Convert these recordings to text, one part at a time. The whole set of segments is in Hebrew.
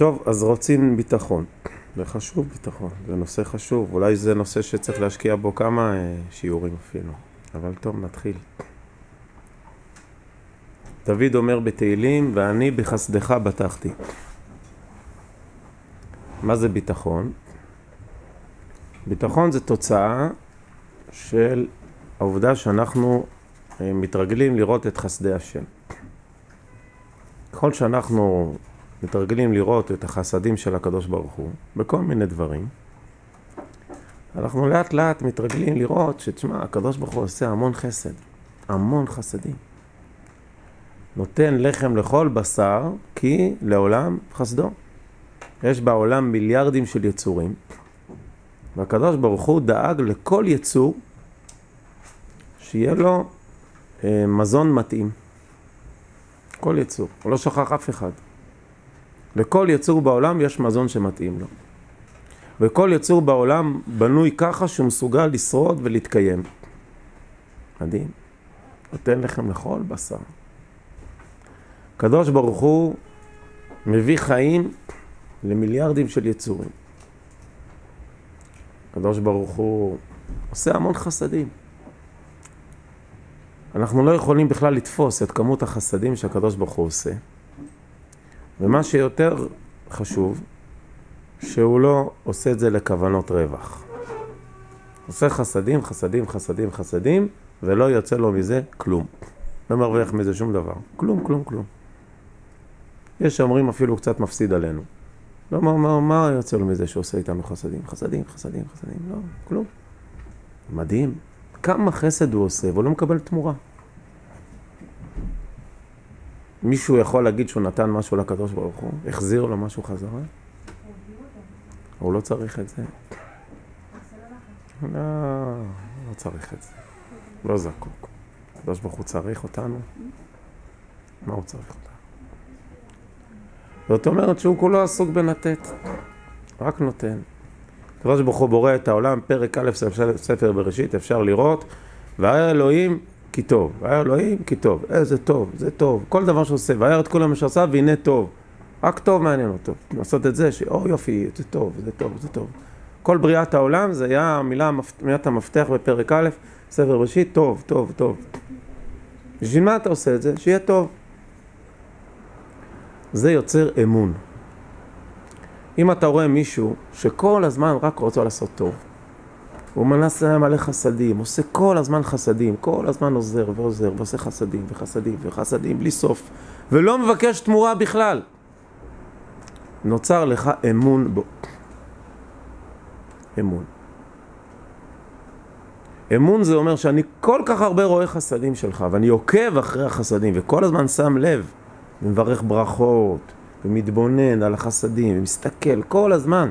טוב, אז רוצים ביטחון. זה חשוב ביטחון, זה נושא חשוב. אולי זה נושא שצריך להשקיע בו כמה אה, שיעורים אפילו. אבל טוב, נתחיל. דוד אומר בתהילים, ואני בחסדך בטחתי. מה זה ביטחון? ביטחון זה תוצאה של העובדה שאנחנו אה, מתרגלים לראות את חסדי השם. ככל שאנחנו מתרגלים לראות את החסדים של הקדוש ברוך הוא בכל מיני דברים, אנחנו לאט לאט מתרגלים לראות שתשמע, הקדוש ברוך הוא עושה המון חסד, המון חסדים. נותן לחם לכל בשר, כי לעולם חסדו. יש בעולם מיליארדים של יצורים, והקדוש ברוך הוא דאג לכל יצור שיהיה לו אה, מזון מתאים. כל יצור, הוא לא שכח אף אחד. לכל יצור בעולם יש מזון שמתאים לו. וכל יצור בעולם בנוי ככה שהוא מסוגל לשרוד ולהתקיים. מדהים. נותן לכם לכל בשר. הקדוש ברוך הוא מביא חיים למיליארדים של יצורים. הקדוש ברוך הוא עושה המון חסדים. אנחנו לא יכולים בכלל לתפוס את כמות החסדים שהקדוש ברוך הוא עושה. ומה שיותר חשוב, שהוא לא עושה את זה לכוונות רווח. עושה חסדים, חסדים, חסדים, חסדים, ולא יוצא לו מזה כלום. לא מרוויח מזה שום דבר. כלום, כלום, כלום. יש שאומרים אפילו קצת מפסיד עלינו. לא, מה, מה, מה יוצא לו מזה שעושה איתנו חסדים? חסדים, חסדים, חסדים, לא, כלום. מדהים. כמה חסד הוא עושה והוא לא מקבל תמורה. מישהו יכול להגיד שהוא נתן משהו לקדוש ברוך הוא? החזיר לו משהו חזרה? הוא לא צריך את זה. לא, לא צריך את זה. לא זקוק. הקדוש ברוך הוא צריך אותנו? מה הוא צריך אותנו? זאת אומרת שהוא כולו עסוק בנתת, רק נותן. הקדוש ברוך הוא בורא את העולם, פרק א' ספר בראשית, אפשר לראות, והיה אלוהים כי טוב, והיה אלוהים כי טוב, איזה טוב, זה טוב, כל דבר שעושה, והיה את כל מה שעשה והנה טוב, רק טוב מעניין אותו, לעשות את זה, שאו יופי, זה טוב, זה טוב, זה טוב. כל בריאת העולם זה היה המילה, מילת המפתח בפרק א', ספר בראשית, טוב, טוב, טוב. בשביל מה אתה עושה את זה? שיהיה טוב. זה יוצר אמון. אם אתה רואה מישהו שכל הזמן רק רוצה לעשות טוב, הוא מנסה מלא חסדים, עושה כל הזמן חסדים, כל הזמן עוזר ועוזר ועושה חסדים וחסדים וחסדים בלי סוף, ולא מבקש תמורה בכלל, נוצר לך אמון בו. אמון. אמון זה אומר שאני כל כך הרבה רואה חסדים שלך, ואני עוקב אחרי החסדים, וכל הזמן שם לב, ומברך ברכות, ומתבונן על החסדים, ומסתכל כל הזמן.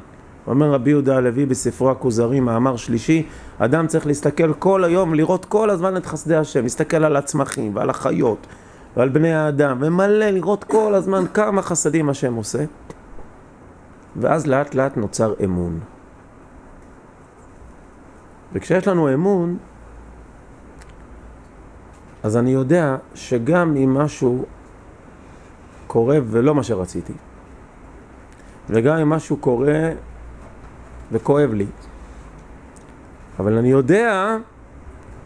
אומר רבי יהודה הלוי בספרו הכוזרי, מאמר שלישי, אדם צריך להסתכל כל היום, לראות כל הזמן את חסדי השם, להסתכל על הצמחים ועל החיות ועל בני האדם, ומלא לראות כל הזמן כמה חסדים השם עושה, ואז לאט לאט נוצר אמון. וכשיש לנו אמון, אז אני יודע שגם אם משהו קורה ולא מה שרציתי, וגם אם משהו קורה וכואב לי, אבל אני יודע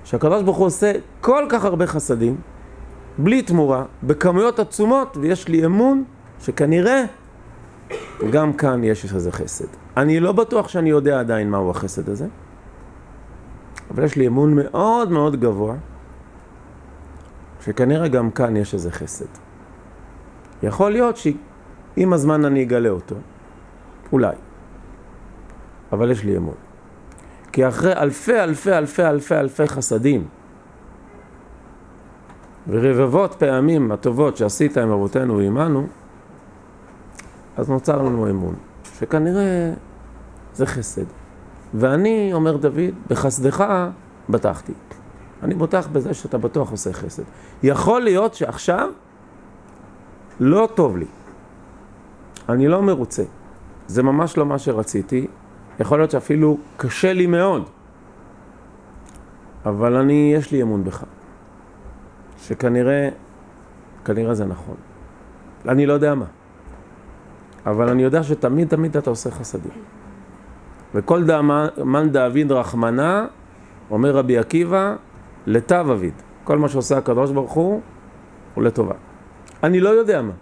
שהקדוש ברוך הוא עושה כל כך הרבה חסדים, בלי תמורה, בכמויות עצומות, ויש לי אמון שכנראה גם כאן יש איזה חסד. אני לא בטוח שאני יודע עדיין מהו החסד הזה, אבל יש לי אמון מאוד מאוד גבוה, שכנראה גם כאן יש איזה חסד. יכול להיות שעם הזמן אני אגלה אותו, אולי, אבל יש לי אמון. כי אחרי אלפי אלפי אלפי אלפי אלפי חסדים ורבבות פעמים הטובות שעשית עם אבותינו ועמנו, אז נוצר לנו אמון, שכנראה זה חסד. ואני, אומר דוד, בחסדך בטחתי. אני בוטח בזה שאתה בטוח עושה חסד. יכול להיות שעכשיו לא טוב לי. אני לא מרוצה. זה ממש לא מה שרציתי. יכול להיות שאפילו קשה לי מאוד. אבל אני, יש לי אמון בך. שכנראה, כנראה זה נכון. אני לא יודע מה. אבל אני יודע שתמיד תמיד אתה עושה חסדים. וכל דאמן דאביד רחמנה, אומר רבי עקיבא, לטב אביד. כל מה שעושה הקדוש ברוך הוא, הוא לטובה. אני לא יודע מה.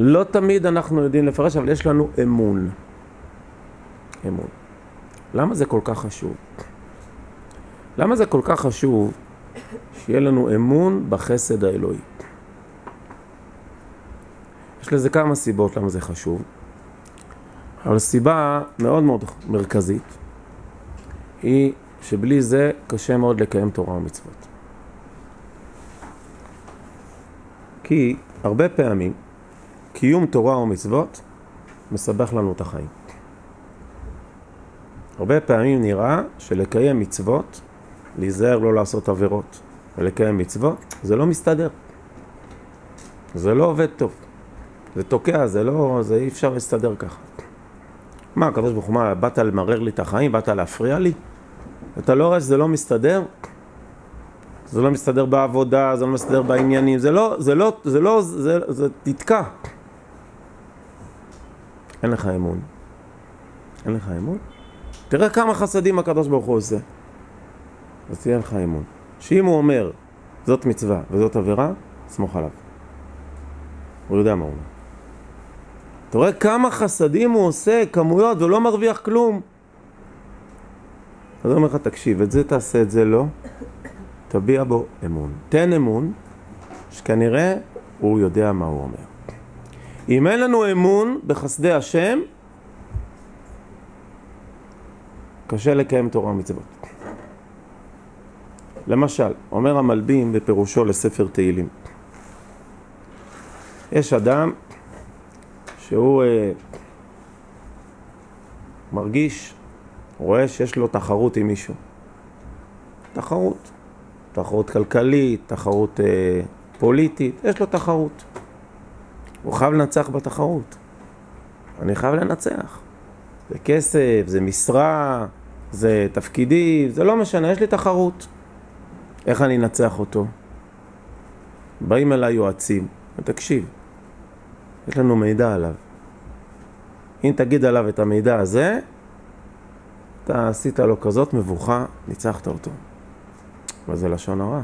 לא תמיד אנחנו יודעים לפרש, אבל יש לנו אמון. אמון. למה זה כל כך חשוב? למה זה כל כך חשוב שיהיה לנו אמון בחסד האלוהי? יש לזה כמה סיבות למה זה חשוב, אבל סיבה מאוד מאוד מרכזית היא שבלי זה קשה מאוד לקיים תורה ומצוות. כי הרבה פעמים קיום תורה ומצוות מסבך לנו את החיים. הרבה פעמים נראה שלקיים מצוות, להיזהר לא לעשות עבירות ולקיים מצוות, זה לא מסתדר. זה לא עובד טוב. זה תוקע, זה לא, זה אי אפשר להסתדר ככה. מה, הוא, מה, באת למרר לי את החיים? באת להפריע לי? אתה לא רואה שזה לא מסתדר? זה לא מסתדר בעבודה, זה לא מסתדר בעניינים, זה לא, זה לא, זה לא, זה, זה תתקע. אין לך אמון. אין לך אמון? תראה כמה חסדים הקדוש ברוך הוא עושה. אז תהיה לך אמון. שאם הוא אומר, זאת מצווה וזאת עבירה, סמוך עליו. הוא יודע מה הוא אומר. אתה רואה כמה חסדים הוא עושה, כמויות, ולא מרוויח כלום. אז הוא אומר לך, תקשיב, את זה תעשה, את זה לא, תביע בו אמון. תן אמון, שכנראה הוא יודע מה הוא אומר. אם אין לנו אמון בחסדי השם, קשה לקיים תורה ומצוות. למשל, אומר המלבים בפירושו לספר תהילים. יש אדם שהוא אה, מרגיש, רואה שיש לו תחרות עם מישהו. תחרות. תחרות כלכלית, תחרות אה, פוליטית, יש לו תחרות. הוא חייב לנצח בתחרות. אני חייב לנצח. זה כסף, זה משרה, זה תפקידי, זה לא משנה, יש לי תחרות. איך אני אנצח אותו? באים אליי יועצים, תקשיב, יש לנו מידע עליו. אם תגיד עליו את המידע הזה, אתה עשית לו כזאת מבוכה, ניצחת אותו. אבל זה לשון הרע.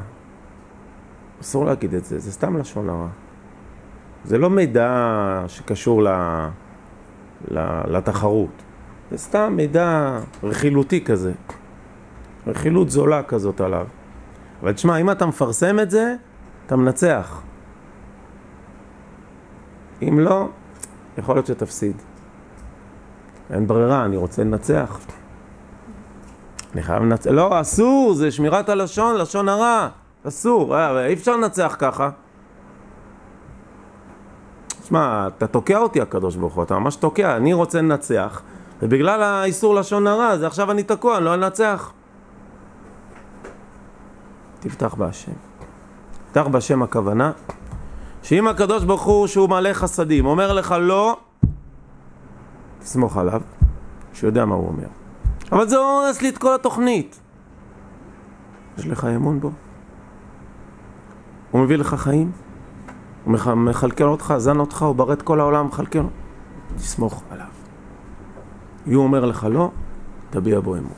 אסור להגיד את זה, זה סתם לשון הרע. זה לא מידע שקשור ל, ל, לתחרות. זה סתם מידע רכילותי כזה. רכילות זולה כזאת עליו. אבל תשמע, אם אתה מפרסם את זה, אתה מנצח. אם לא, יכול להיות שתפסיד. אין ברירה, אני רוצה לנצח. אני חייב לנצח. לא, אסור, זה שמירת הלשון, לשון הרע. אסור, אה, אי אפשר לנצח ככה. תשמע, אתה תוקע אותי הקדוש ברוך הוא, אתה ממש תוקע, אני רוצה לנצח, ובגלל האיסור לשון הרע, זה עכשיו אני תקוע, אני לא אנצח. תפתח בהשם. תפתח בהשם הכוונה, שאם הקדוש ברוך הוא שהוא מלא חסדים אומר לך לא, תסמוך עליו, שיודע מה הוא אומר. אבל זה הורס לי את כל התוכנית. יש לך אמון בו? הוא מביא לך חיים? הוא מכלכל אותך, זן אותך, הוא ברא את כל העולם, מכלכל. תסמוך עליו. אם הוא אומר לך לא, תביע בו אמון.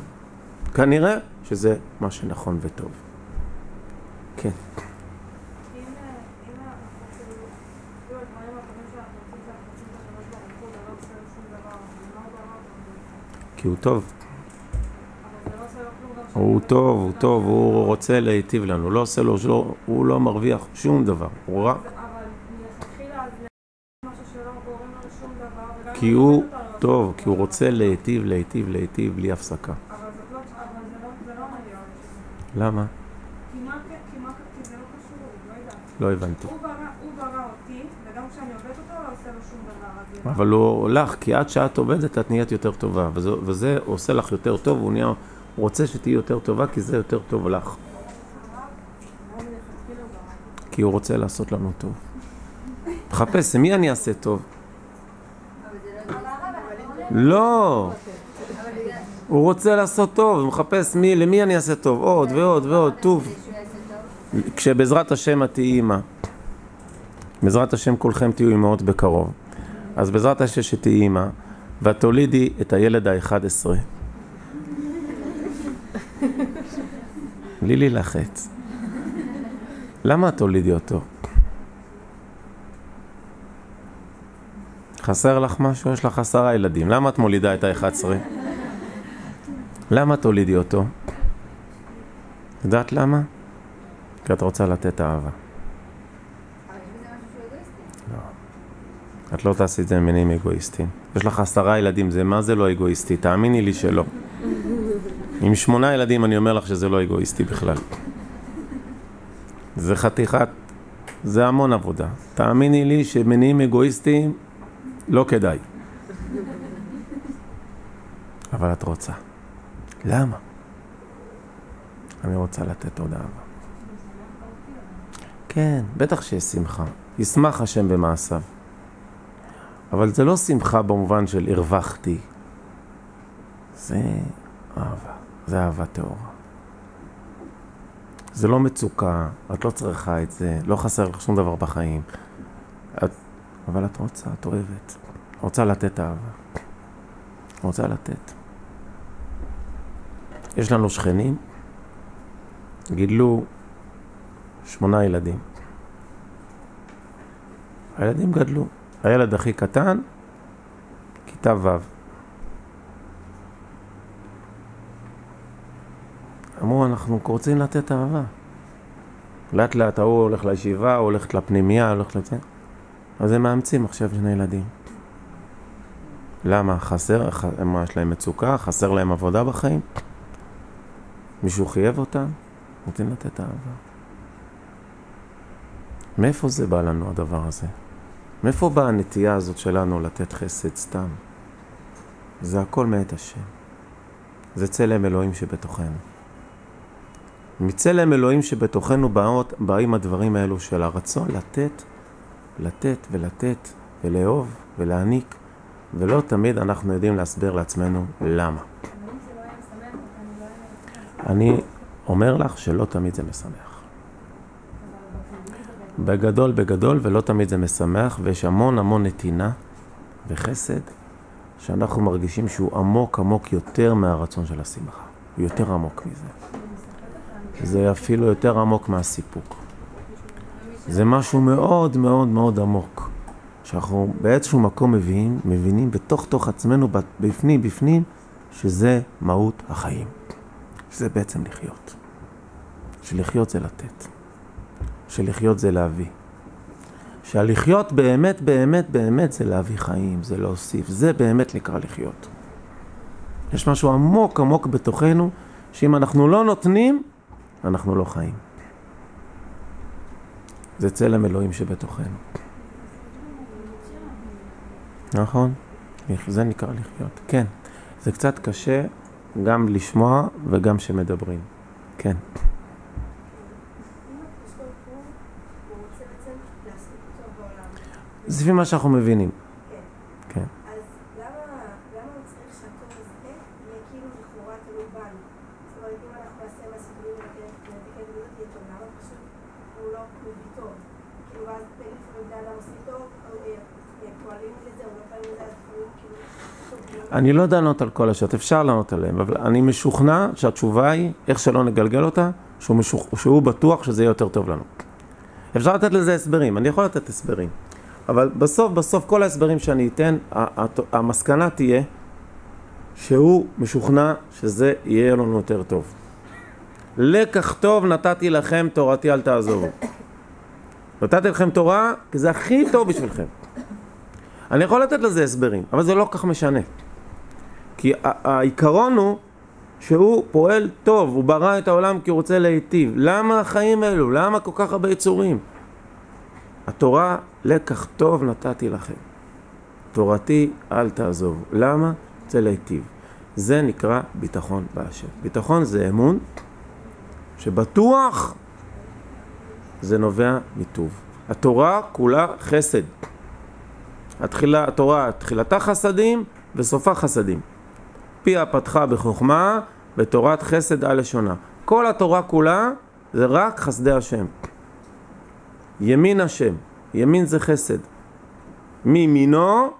כנראה שזה מה שנכון וטוב. כן. כי הוא טוב. הוא טוב, הוא טוב, הוא רוצה להיטיב לנו, לא עושה לו, הוא לא מרוויח שום דבר, הוא רק... כי הוא טוב, כי הוא רוצה להיטיב, להיטיב, להיטיב בלי הפסקה. למה? לא הבנתי. אבל הוא לך, כי עד שאת עובדת את נהיית יותר טובה, וזה, וזה עושה לך יותר טוב, הוא, נהיה, הוא רוצה שתהיי יותר טובה, כי זה יותר טוב לך. כי הוא רוצה לעשות לנו טוב. תחפש, למי אני אעשה טוב? לא. הוא רוצה לעשות טוב, הוא מחפש מי, למי אני אעשה טוב, עוד ועוד ועוד, טוב. כשבעזרת השם את תהיי אימא. בעזרת השם כולכם תהיו אימהות בקרוב. אז בעזרת השם שתהיי אימא, ואת תולידי את הילד האחד עשרה. בלי להילחץ. למה את תולידי אותו? חסר לך משהו? יש לך עשרה ילדים. למה את מולידה את האחד עשרה? למה תולידי אותו? יודעת למה? כי את רוצה לתת אהבה. את לא תעשי את זה ממניעים אגואיסטיים. יש לך עשרה ילדים, זה מה זה לא אגואיסטי? תאמיני לי שלא. עם שמונה ילדים אני אומר לך שזה לא אגואיסטי בכלל. זה חתיכת, זה המון עבודה. תאמיני לי שמניעים אגואיסטיים לא כדאי. אבל את רוצה. למה? אני רוצה לתת עוד אהבה. כן, בטח שיש שמחה. ישמח השם במעשיו. אבל זה לא שמחה במובן של הרווחתי. זה אהבה. זה אהבה טהורה. זה לא מצוקה, את לא צריכה את זה, לא חסר לך שום דבר בחיים. את, אבל את רוצה, את אוהבת. רוצה לתת אהבה. רוצה לתת. יש לנו שכנים, גידלו שמונה ילדים. הילדים גדלו. הילד הכי קטן, כיתה ו'. אמרו, אנחנו רוצים לתת אהבה. לאט לאט ההוא הולך לישיבה, הולכת לפנימייה, הולכת לזה. אז הם מאמצים עכשיו שני ילדים. למה? חסר? מה, יש להם מצוקה? חסר להם עבודה בחיים? מישהו חייב אותם? רוצים לתת אהבה. מאיפה זה בא לנו הדבר הזה? מאיפה באה הנטייה הזאת שלנו לתת חסד סתם? זה הכל מאת השם. זה צלם אלוהים שבתוכנו. מצלם אלוהים שבתוכנו באות, באים הדברים האלו של הרצון לתת, לתת ולתת ולאהוב ולהעניק, ולא תמיד אנחנו יודעים להסביר לעצמנו למה. אני אומר לך שלא תמיד זה משמח. בגדול, בגדול, ולא תמיד זה משמח, ויש המון המון נתינה וחסד, שאנחנו מרגישים שהוא עמוק עמוק יותר מהרצון של השמחה. הוא יותר עמוק מזה. זה אפילו יותר עמוק מהסיפוק. זה משהו מאוד מאוד מאוד עמוק, שאנחנו באיזשהו מקום מבינים, מבינים בתוך תוך עצמנו, בפנים, בפנים, שזה מהות החיים. שזה בעצם לחיות. שלחיות זה לתת. שלחיות זה להביא. שהלחיות באמת, באמת, באמת זה להביא חיים, זה להוסיף. זה באמת נקרא לחיות. יש משהו עמוק עמוק בתוכנו, שאם אנחנו לא נותנים, אנחנו לא חיים. זה צלם אלוהים שבתוכנו. נכון? זה נקרא לחיות. כן. זה קצת קשה גם לשמוע וגם שמדברים. כן. זה לפי מה שאנחנו מבינים. אני לא יודע לענות על כל השאלות, אפשר לענות עליהן, אבל אני משוכנע שהתשובה היא, איך שלא נגלגל אותה, שהוא, משוכ... שהוא בטוח שזה יהיה יותר טוב לנו. אפשר לתת לזה הסברים, אני יכול לתת הסברים, אבל בסוף, בסוף כל ההסברים שאני אתן, המסקנה תהיה שהוא משוכנע שזה יהיה לנו יותר טוב. לקח טוב נתתי לכם, תורתי אל תעזובו. נתתי לכם תורה, כי זה הכי טוב בשבילכם. אני יכול לתת לזה הסברים, אבל זה לא כך משנה. כי העיקרון הוא שהוא פועל טוב, הוא ברא את העולם כי הוא רוצה להיטיב. למה החיים האלו? למה כל כך הרבה יצורים? התורה, לקח טוב נתתי לכם. תורתי אל תעזוב. למה? רוצה להיטיב. זה נקרא ביטחון באשר. ביטחון זה אמון שבטוח זה נובע מטוב. התורה כולה חסד. התחילה, התורה, תחילתה חסדים וסופה חסדים. פיה פתחה בחוכמה, בתורת חסד על לשונה. כל התורה כולה זה רק חסדי השם. ימין השם, ימין זה חסד. מימינו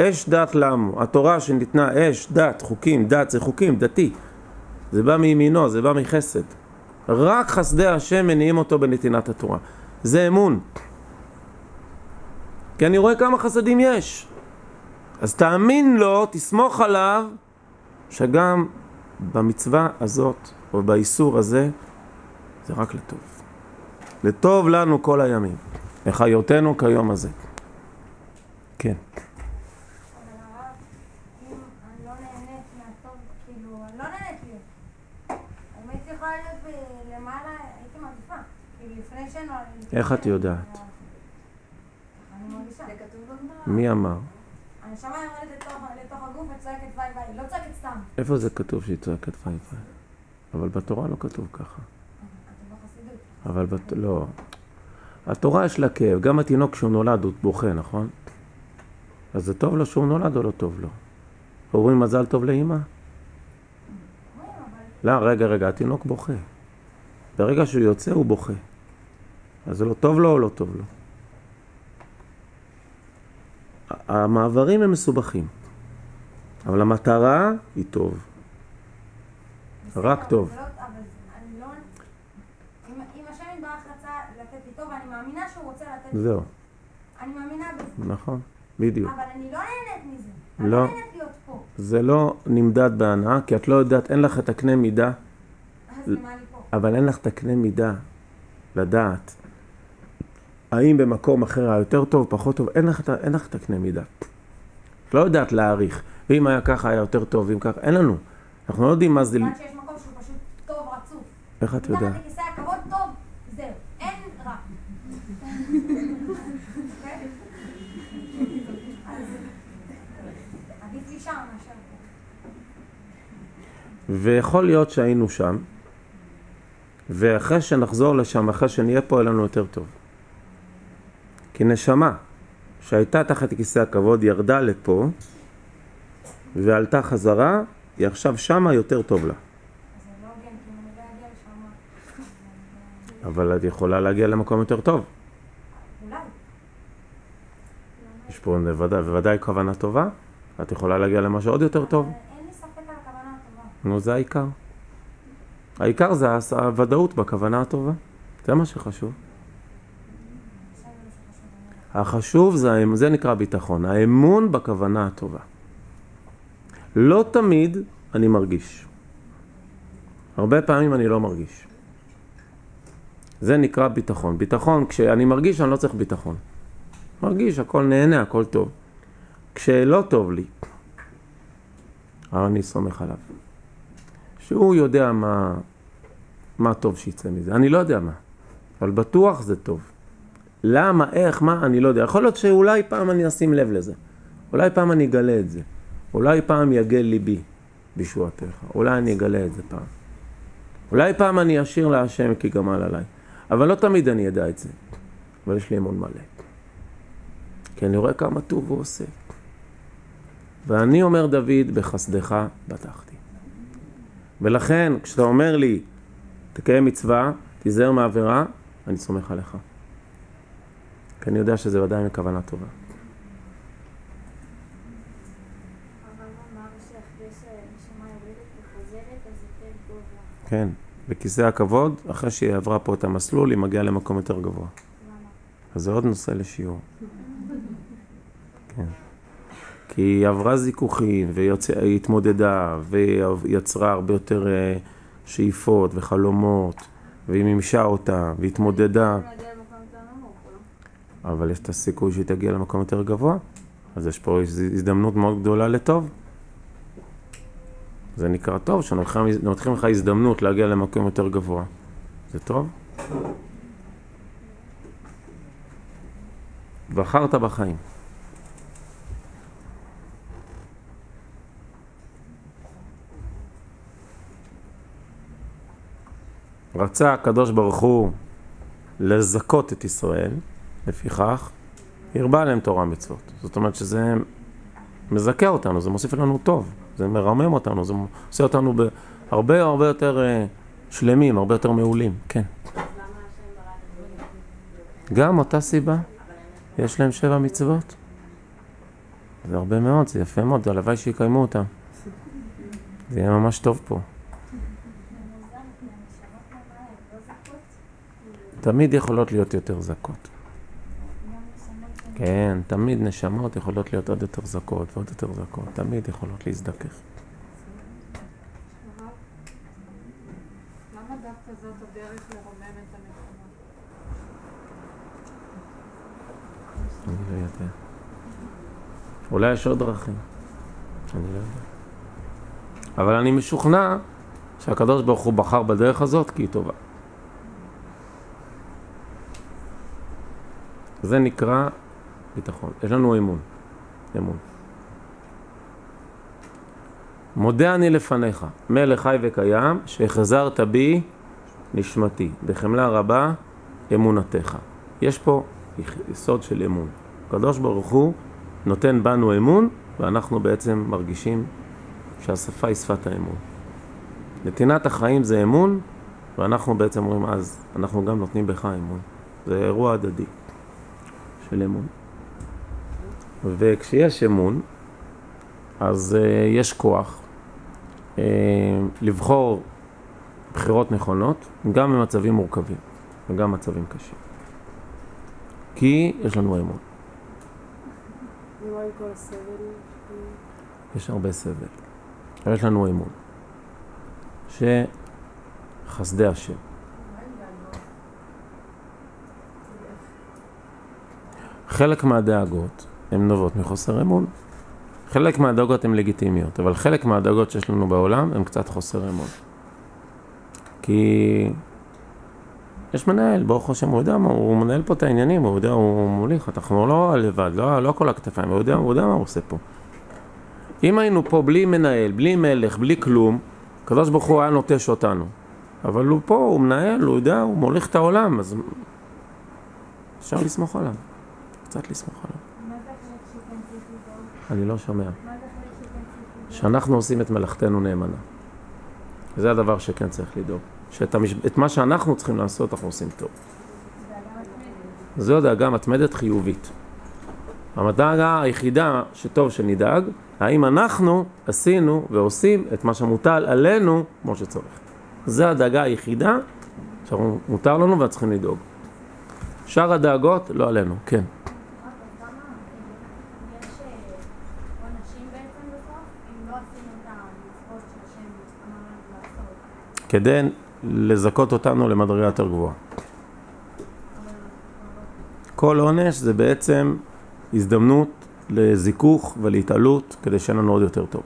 אש דת למו. התורה שניתנה אש, דת, חוקים, דת זה חוקים, דתי. זה בא מימינו, זה בא מחסד. רק חסדי השם מניעים אותו בנתינת התורה. זה אמון. כי אני רואה כמה חסדים יש. אז תאמין לו, תסמוך עליו, שגם במצווה הזאת, או באיסור הזה, זה רק לטוב. לטוב לנו כל הימים. לחיותנו כיום הזה. כן. איך את יודעת? מי אמר? הנשמה יורדת וצועקת ויי ויי, לא צועקת סתם. איפה זה כתוב שהיא צועקת ויי ויי? אבל בתורה לא כתוב ככה. אבל בת... לא. התורה יש לה כאב, גם התינוק כשהוא נולד הוא בוכה, נכון? אז זה טוב לו שהוא נולד או לא טוב לו? אומרים מזל טוב לאימא? לא, רגע, רגע, התינוק בוכה. ברגע שהוא יוצא הוא בוכה. אז זה לא טוב לו או לא טוב לו? המעברים הם מסובכים, אבל המטרה היא טוב. רק טוב. לא- לא- זהו. אני מאמינה בזה. נכון, בדיוק. אבל אני לא נהנית מזה. אני לא. לא נהנית להיות פה. זה לא נמדד בהנאה, כי את לא יודעת, אין לך את הקנה מידה, אז למה אני פה? אבל אין לך את הקנה מידה לדעת האם במקום אחר היה יותר טוב, פחות טוב, לך, אין לך את הקנה מידה. את לא יודעת להעריך, ואם היה ככה היה יותר טוב, ואם ככה, אין לנו. אנחנו לא יודעים מה זה, כיוון שיש מקום שהוא פשוט טוב רצוף. איך את יודעת? מתחת לכיסא הכבוד טוב, זהו. אין רע. אוקיי? ויכול להיות שהיינו שם, ואחרי שנחזור לשם, אחרי שנהיה פה, יהיה לנו יותר טוב. כי נשמה שהייתה תחת כיסא הכבוד ירדה לפה ועלתה חזרה, היא עכשיו שמה יותר טוב לה. אבל את יכולה להגיע למקום יותר טוב. אולי. יש פה בוודאי, בוודאי כוונה טובה, את יכולה להגיע למשהו עוד יותר טוב. אין לי ספק על הכוונה הטובה. נו, זה העיקר. העיקר זה הוודאות בכוונה הטובה. זה מה שחשוב. החשוב זה, זה נקרא ביטחון, האמון בכוונה הטובה. לא תמיד אני מרגיש. הרבה פעמים אני לא מרגיש. זה נקרא ביטחון. ביטחון, כשאני מרגיש אני לא צריך ביטחון. מרגיש, הכל נהנה, הכל טוב. כשלא טוב לי, אבל אני סומך עליו. שהוא יודע מה, מה טוב שיצא מזה. אני לא יודע מה, אבל בטוח זה טוב. למה, איך, מה, אני לא יודע. יכול להיות שאולי פעם אני אשים לב לזה. אולי פעם אני אגלה את זה. אולי פעם יגל ליבי בישועתך. אולי אני אגלה את זה פעם. אולי פעם אני אשיר להשם כי גמל עליי. אבל לא תמיד אני אדע את זה. אבל יש לי אמון מלא. כי אני רואה כמה טוב הוא עושה. ואני אומר דוד, בחסדך בטחתי. ולכן, כשאתה אומר לי, תקיים מצווה, תיזהר מעבירה, אני סומך עליך. כי אני יודע שזה ודאי מכוונה טובה. הרב אמר שאחרי שהנשמה יורדת וחוזרת, אז יותר טוב לה. כן, בכיסא הכבוד, אחרי שהיא עברה פה את המסלול, היא מגיעה למקום יותר גבוה. אז זה עוד נושא לשיעור. כן. כי היא עברה זיכוכים, והיא התמודדה, והיא יצרה הרבה יותר אה, שאיפות וחלומות, והיא מימשה אותה, והתמודדה, לא? אבל יש את הסיכוי שהיא תגיע למקום יותר גבוה, אז יש פה הז- הזדמנות מאוד גדולה לטוב. זה נקרא טוב, שנותנים לך הזדמנות להגיע למקום יותר גבוה. זה טוב? בחרת בחיים. רצה הקדוש ברוך הוא לזכות את ישראל, לפיכך הרבה עליהם תורה ומצוות. זאת אומרת שזה מזכה אותנו, זה מוסיף לנו טוב, זה מרמם אותנו, זה עושה אותנו הרבה הרבה יותר אה, שלמים, הרבה יותר מעולים, כן. גם אותה סיבה, יש להם שבע מצוות. זה הרבה מאוד, זה יפה מאוד, הלוואי שיקיימו אותם. זה יהיה ממש טוב פה. תמיד יכולות להיות יותר זכות. כן, תמיד נשמות יכולות להיות עוד יותר זכות ועוד יותר זכות, תמיד יכולות להזדכך. אני לא יודע. אולי יש עוד דרכים, אני לא יודע. אבל אני משוכנע שהקדוש ברוך הוא בחר בדרך הזאת כי היא טובה. זה נקרא ביטחון. יש לנו אמון. אמון. מודה אני לפניך, מלך חי וקיים, שהחזרת בי נשמתי, בחמלה רבה אמונתך. יש פה יסוד של אמון. הקדוש ברוך הוא נותן בנו אמון, ואנחנו בעצם מרגישים שהשפה היא שפת האמון. נתינת החיים זה אמון, ואנחנו בעצם אומרים אז, אנחנו גם נותנים בך אמון. זה אירוע הדדי של אמון. וכשיש אמון, אז uh, יש כוח uh, לבחור בחירות נכונות, גם במצבים מורכבים וגם במצבים קשים. כי יש לנו אמון. יש הרבה סבל. אבל יש לנו אמון. שחסדי השם. חלק מהדאגות הן נובעות מחוסר אמון. חלק מהדאגות הן לגיטימיות, אבל חלק מהדאגות שיש לנו בעולם הן קצת חוסר אמון. כי יש מנהל, ברוך השם, הוא יודע מה, הוא מנהל פה את העניינים, הוא יודע, הוא מוליך, אנחנו לא לבד, לא, לא כל הכתפיים, הוא יודע, הוא יודע מה הוא עושה פה. אם היינו פה בלי מנהל, בלי מלך, בלי כלום, הקדוש ברוך הוא היה נוטש אותנו. אבל הוא פה, הוא מנהל, הוא יודע, הוא מוליך את העולם, אז אפשר לסמוך עליו. קצת לסמוך עליו. מה זה החלק שכן צריך לדאוג? אני לא שומע. שאנחנו עושים את מלאכתנו נאמנה. זה הדבר שכן צריך לדאוג. שאת המש... מה שאנחנו צריכים לעשות, אנחנו עושים טוב. זו הדאגה מתמדת חיובית. הדאגה היחידה שטוב שנדאג, האם אנחנו עשינו ועושים את מה שמוטל עלינו כמו שצריך. זו הדאגה היחידה שמותר לנו וצריכים לדאוג. שאר הדאגות לא עלינו, כן. אז למה יש עונשים בעצם בסוף, אם לא עשינו את המצוות שהשם אמר לנו לעשות? כדי לזכות אותנו למדרגה יותר גבוהה. כל עונש זה בעצם הזדמנות לזיכוך ולהתעלות כדי שיהיה לנו עוד יותר טוב.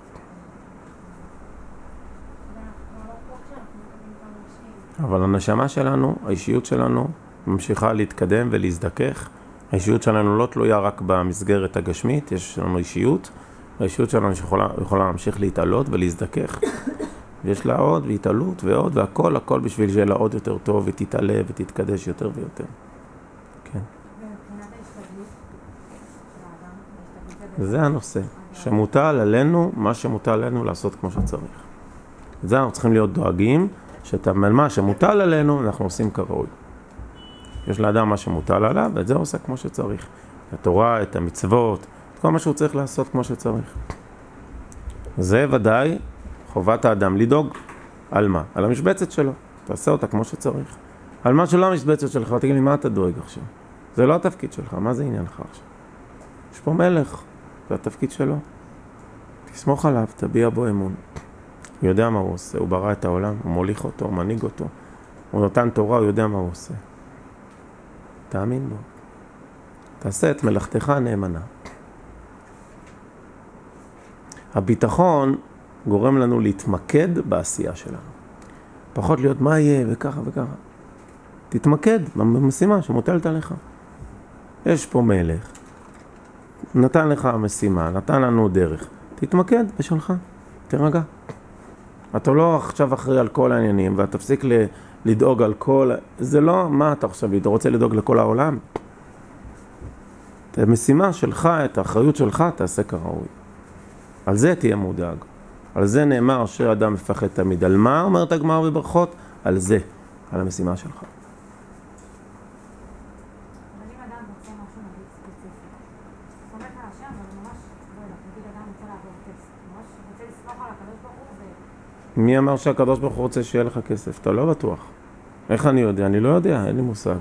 אבל הנשמה שלנו, האישיות שלנו, ממשיכה להתקדם ולהזדכך. האישיות שלנו לא תלויה רק במסגרת הגשמית, יש לנו אישיות, והאישיות שלנו יכולה, יכולה להמשיך להתעלות ולהזדכך. ויש לה עוד, והתעלות ועוד, והכל, הכל בשביל שיהיה לה עוד יותר טוב, ותתעלה ותתקדש יותר ויותר. כן. זה הנושא, שמוטל עלינו מה שמוטל עלינו לעשות כמו שצריך. את זה אנחנו צריכים להיות דואגים, שאת מה שמוטל עלינו אנחנו עושים כראוי. יש לאדם מה שמוטל עליו, ואת זה הוא עושה כמו שצריך. את התורה, את המצוות, את כל מה שהוא צריך לעשות כמו שצריך. זה ודאי חובת האדם לדאוג. על מה? על המשבצת שלו. תעשה אותה כמו שצריך. על מה שלא המשבצת שלך, תגיד לי, מה אתה דואג עכשיו? זה לא התפקיד שלך, מה זה עניינך עכשיו? יש פה מלך, זה התפקיד שלו. תסמוך עליו, תביע בו אמון. הוא יודע מה הוא עושה, הוא ברא את העולם, הוא מוליך אותו, הוא מנהיג אותו. הוא נתן תורה, הוא יודע מה הוא עושה. תאמין בו. תעשה את מלאכתך נאמנה. הביטחון גורם לנו להתמקד בעשייה שלנו. פחות להיות מה יהיה וככה וככה. תתמקד במשימה שמוטלת עליך. יש פה מלך, נתן לך משימה, נתן לנו דרך. תתמקד בשלך, תירגע. אתה לא עכשיו אחראי על כל העניינים, ותפסיק ל- לדאוג על כל... זה לא מה אתה עכשיו, אתה רוצה לדאוג לכל העולם? את המשימה שלך, את האחריות שלך, תעשה כראוי. על זה תהיה מודאג. על זה נאמר אשר אדם מפחד תמיד. על מה אומרת הגמרא בברכות? על זה, על המשימה שלך. מי אמר שהקדוש ברוך הוא רוצה שיהיה לך כסף? אתה לא בטוח. איך אני יודע? אני לא יודע, אין לי מושג.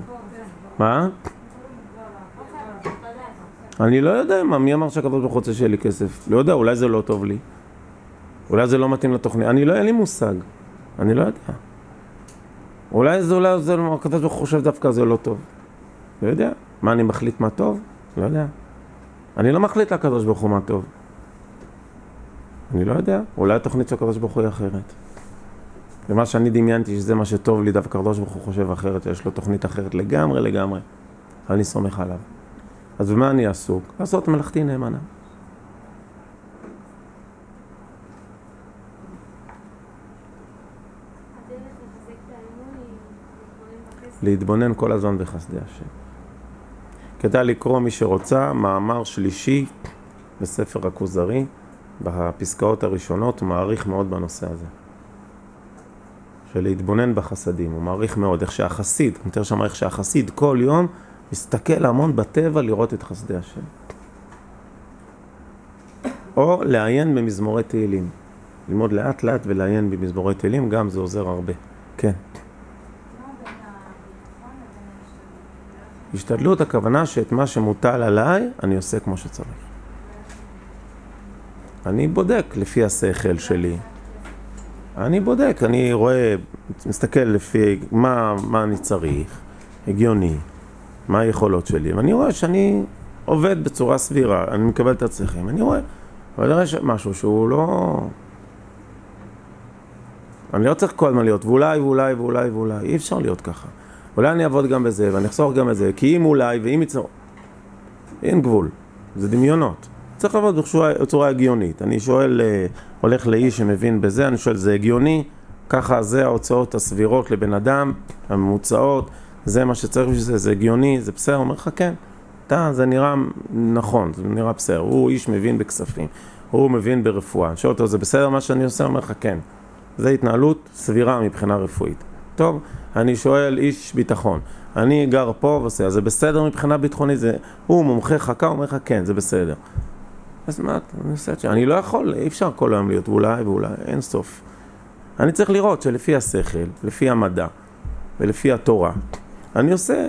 מה? אני לא יודע מה, מי אמר שהקדוש ברוך הוא רוצה שיהיה לי כסף? לא יודע, אולי זה לא טוב לי. אולי זה לא מתאים לתוכנית. אני לא, אין לי מושג. אני לא יודע. אולי זה, אולי זה, הקדוש ברוך הוא חושב דווקא זה לא טוב. לא יודע. מה, אני מחליט מה טוב? לא יודע. אני לא מחליט לקדוש ברוך הוא מה טוב. אני לא יודע. אולי התוכנית של הקדוש ברוך הוא היא אחרת. ומה שאני דמיינתי שזה מה שטוב לי, דווקא הקדוש ברוך הוא חושב אחרת, שיש לו תוכנית אחרת לגמרי לגמרי. אני סומך עליו. אז במה אני עסוק? לעשות מלאכתי נאמנה. הדרך לחזק את האמון היא להתבונן כל הזמן בחסדי השם. כדאי לקרוא מי שרוצה מאמר שלישי בספר הכוזרי, בפסקאות הראשונות, הוא מעריך מאוד בנושא הזה. של להתבונן בחסדים, הוא מעריך מאוד איך שהחסיד, אני מתאר שם איך שהחסיד כל יום מסתכל המון בטבע לראות את חסדי השם. או לעיין במזמורי תהילים. ללמוד לאט לאט ולעיין במזמורי תהילים, גם זה עוזר הרבה. כן. מה בין הביטחון לבין ההשתדלות? השתדלות הכוונה שאת מה שמוטל עליי, אני עושה כמו שצריך. אני בודק לפי השכל שלי. אני בודק, אני רואה, מסתכל לפי מה, מה אני צריך, הגיוני, מה היכולות שלי, ואני רואה שאני עובד בצורה סבירה, אני מקבל את הצרכים, אני רואה, אבל יש משהו שהוא לא... אני לא צריך כל הזמן להיות, ואולי, ואולי, ואולי, ואולי, אי אפשר להיות ככה. אולי אני אעבוד גם בזה, ואני אחסוך גם בזה, כי אם אולי, ואם יצור... אין גבול, זה דמיונות. צריך לעבוד בצורה, הגיונית. אני שואל, אה, הולך לאיש שמבין בזה, אני שואל, זה הגיוני? ככה זה ההוצאות הסבירות לבן אדם, הממוצעות, זה מה שצריך בשביל זה, זה הגיוני, זה בסדר? אומר לך, כן. אתה, זה נראה נכון, זה נראה בסדר. הוא איש מבין בכספים, הוא מבין ברפואה. אני שואל אותו, זה בסדר מה שאני עושה? אומר לך, כן. זו התנהלות סבירה מבחינה רפואית. טוב, אני שואל איש ביטחון, אני גר פה ועושה, זה בסדר מבחינה ביטחונית? זה... הוא מומחה חכה, הוא אומר לך, כן, זה בסדר. אז מה, אני עושה את זה. אני לא יכול, אי אפשר כל היום להיות, ואולי ואולי, אין סוף. אני צריך לראות שלפי השכל, לפי המדע ולפי התורה, אני עושה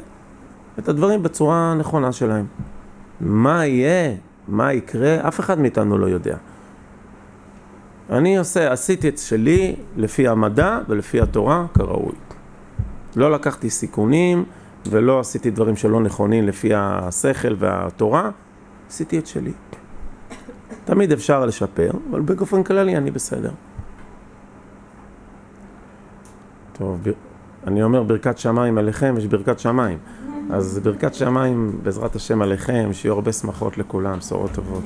את הדברים בצורה הנכונה שלהם. מה יהיה, מה יקרה, אף אחד מאיתנו לא יודע. אני עושה, עשיתי את שלי לפי המדע ולפי התורה כראוי. לא לקחתי סיכונים ולא עשיתי דברים שלא נכונים לפי השכל והתורה, עשיתי את שלי. תמיד אפשר לשפר, אבל באופן כללי אני בסדר. טוב, ב... אני אומר ברכת שמיים עליכם, יש ברכת שמיים. אז ברכת שמיים בעזרת השם עליכם, שיהיו הרבה שמחות לכולם, בשורות טובות.